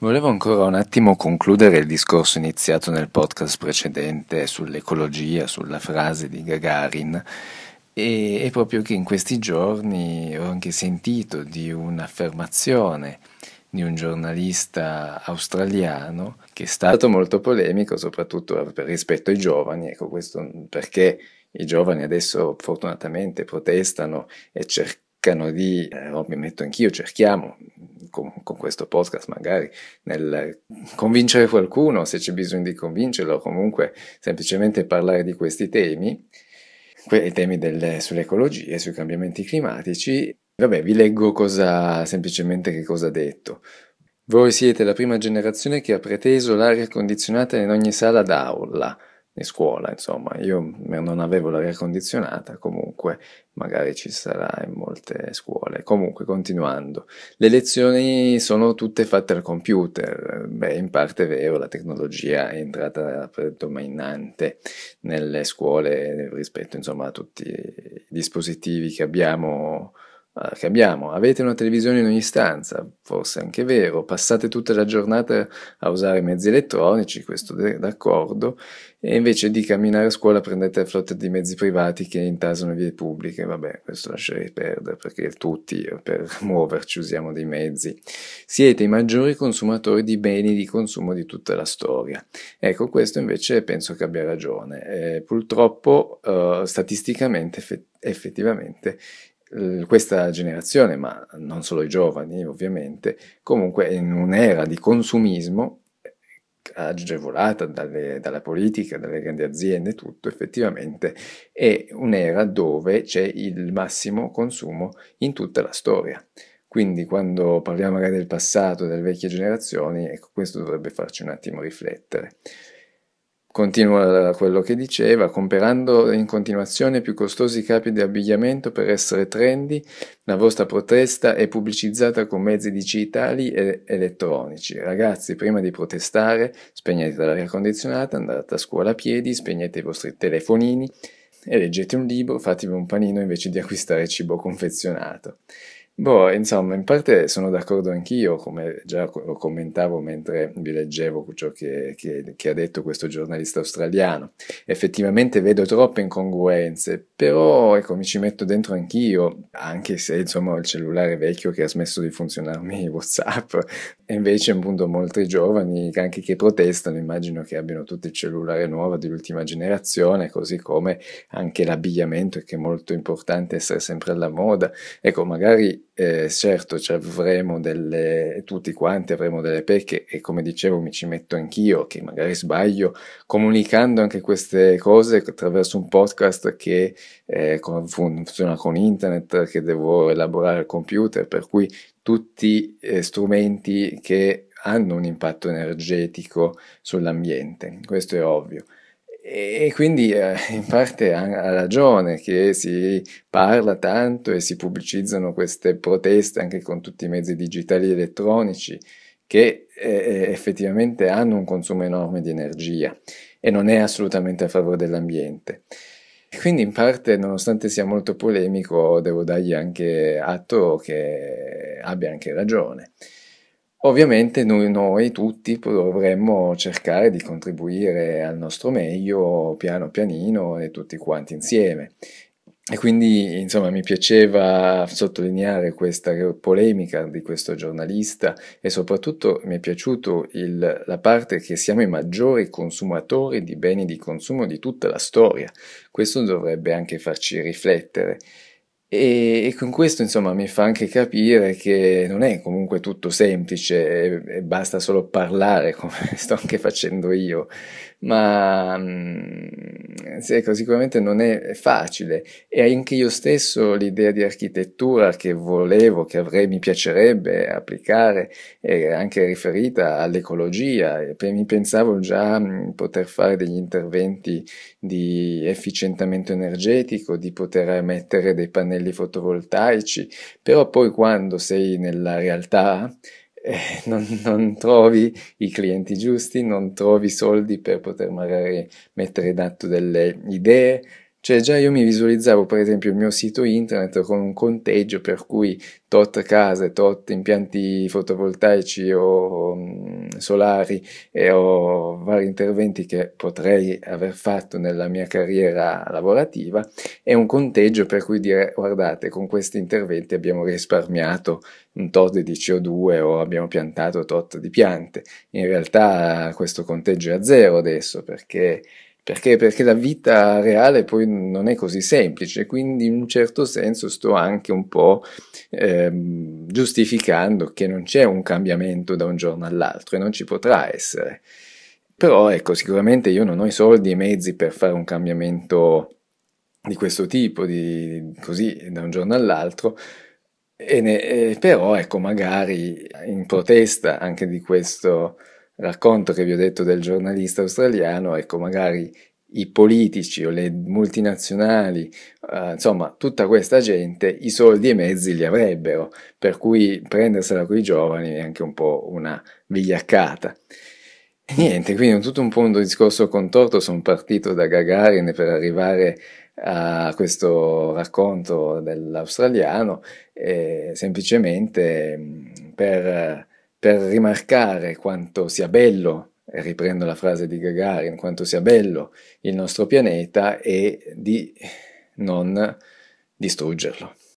Volevo ancora un attimo concludere il discorso iniziato nel podcast precedente sull'ecologia, sulla frase di Gagarin. E proprio che in questi giorni ho anche sentito di un'affermazione di un giornalista australiano che è stato molto polemico, soprattutto rispetto ai giovani, ecco questo perché i giovani adesso fortunatamente protestano e cercano di, eh, mi metto anch'io, cerchiamo con, con, questo podcast magari nel convincere qualcuno se c'è bisogno di convincerlo o comunque semplicemente parlare di questi temi, i temi del, sull'ecologia e sui cambiamenti climatici. Vabbè, vi leggo cosa, semplicemente che cosa ha detto. Voi siete la prima generazione che ha preteso l'aria condizionata in ogni sala d'aula in scuola, insomma, io non avevo l'aria condizionata, comunque magari ci sarà in molte scuole. Comunque, continuando, le lezioni sono tutte fatte al computer, beh, in parte è vero, la tecnologia è entrata predominante nelle scuole rispetto, insomma, a tutti i dispositivi che abbiamo che abbiamo, avete una televisione in ogni stanza, forse anche vero, passate tutta la giornata a usare mezzi elettronici, questo d'accordo, e invece di camminare a scuola prendete flotta di mezzi privati che intasano vie pubbliche, vabbè, questo lascerei perdere perché tutti per muoverci usiamo dei mezzi. Siete i maggiori consumatori di beni di consumo di tutta la storia. Ecco, questo invece penso che abbia ragione. Eh, purtroppo, eh, statisticamente, effettivamente, questa generazione, ma non solo i giovani ovviamente, comunque in un'era di consumismo eh, agevolata dalle, dalla politica, dalle grandi aziende, tutto effettivamente è un'era dove c'è il massimo consumo in tutta la storia. Quindi quando parliamo magari del passato, delle vecchie generazioni, ecco, questo dovrebbe farci un attimo riflettere. Continua quello che diceva, comprando in continuazione più costosi capi di abbigliamento per essere trendy, la vostra protesta è pubblicizzata con mezzi digitali e elettronici. Ragazzi, prima di protestare, spegnete l'aria condizionata, andate a scuola a piedi, spegnete i vostri telefonini e leggete un libro, fatevi un panino invece di acquistare cibo confezionato. Boh, insomma, in parte sono d'accordo anch'io, come già commentavo mentre vi leggevo ciò che, che, che, ha detto questo giornalista australiano. Effettivamente vedo troppe incongruenze, però ecco, mi ci metto dentro anch'io, anche se insomma ho il cellulare vecchio che ha smesso di funzionarmi WhatsApp, e invece appunto molti giovani, anche che protestano, immagino che abbiano tutto il cellulare nuovo dell'ultima generazione, così come anche l'abbigliamento, che è molto importante essere sempre alla moda. Ecco, magari eh, certo ci avremo delle, tutti quanti avremo delle pecche e come dicevo mi ci metto anch'io che magari sbaglio comunicando anche queste cose attraverso un podcast che eh, funziona con internet, che devo elaborare al computer, per cui tutti eh, strumenti che hanno un impatto energetico sull'ambiente, questo è ovvio. E quindi eh, in parte ha ragione che si parla tanto e si pubblicizzano queste proteste anche con tutti i mezzi digitali e elettronici che eh, effettivamente hanno un consumo enorme di energia e non è assolutamente a favore dell'ambiente. Quindi in parte, nonostante sia molto polemico, devo dargli anche atto che abbia anche ragione. Ovviamente noi, noi, tutti dovremmo cercare di contribuire al nostro meglio piano pianino e tutti quanti insieme. E quindi insomma mi piaceva sottolineare questa polemica di questo giornalista e soprattutto mi è piaciuto il, la parte che siamo i maggiori consumatori di beni di consumo di tutta la storia. Questo dovrebbe anche farci riflettere. E, e, con questo insomma mi fa anche capire che non è comunque tutto semplice e, e basta solo parlare come sto anche facendo io, ma mh, ecco, sicuramente non è facile. E anche io stesso l'idea di architettura che volevo, che avrei, mi piacerebbe applicare è anche riferita all'ecologia. Mi pensavo già di poter fare degli interventi di efficientamento energetico, di poter mettere dei pannelli fotovoltaici, però poi quando sei nella realtà eh, non, non, trovi i clienti giusti, non trovi soldi per poter magari mettere in atto delle idee, Cioè già io mi visualizzavo per esempio il mio sito internet con un conteggio per cui tot case, tot impianti fotovoltaici o um, solari e ho vari interventi che potrei aver fatto nella mia carriera lavorativa e un conteggio per cui dire guardate con questi interventi abbiamo risparmiato un tot di CO2 o abbiamo piantato tot di piante. In realtà questo conteggio è a zero adesso perché perché? Perché la vita reale poi non è così semplice, quindi in un certo senso sto anche un po' eh, giustificando che non c'è un cambiamento da un giorno all'altro e non ci potrà essere. Però ecco, sicuramente io non ho i soldi e i mezzi per fare un cambiamento di questo tipo, di, così da un giorno all'altro, ne, eh, però ecco, magari in protesta anche di questo racconto che vi ho detto del giornalista australiano, ecco, magari i politici o le multinazionali, eh, insomma, tutta questa gente i soldi e i mezzi li avrebbero, per cui prendersela con i giovani è anche un po' una vigliaccata. E niente, quindi tutto un po' un discorso contorto, sono partito da Gagarin per arrivare a questo racconto dell'australiano, eh, semplicemente per per rimarcare quanto sia bello, e riprendo la frase di Gagarin, quanto sia bello il nostro pianeta e di non distruggerlo.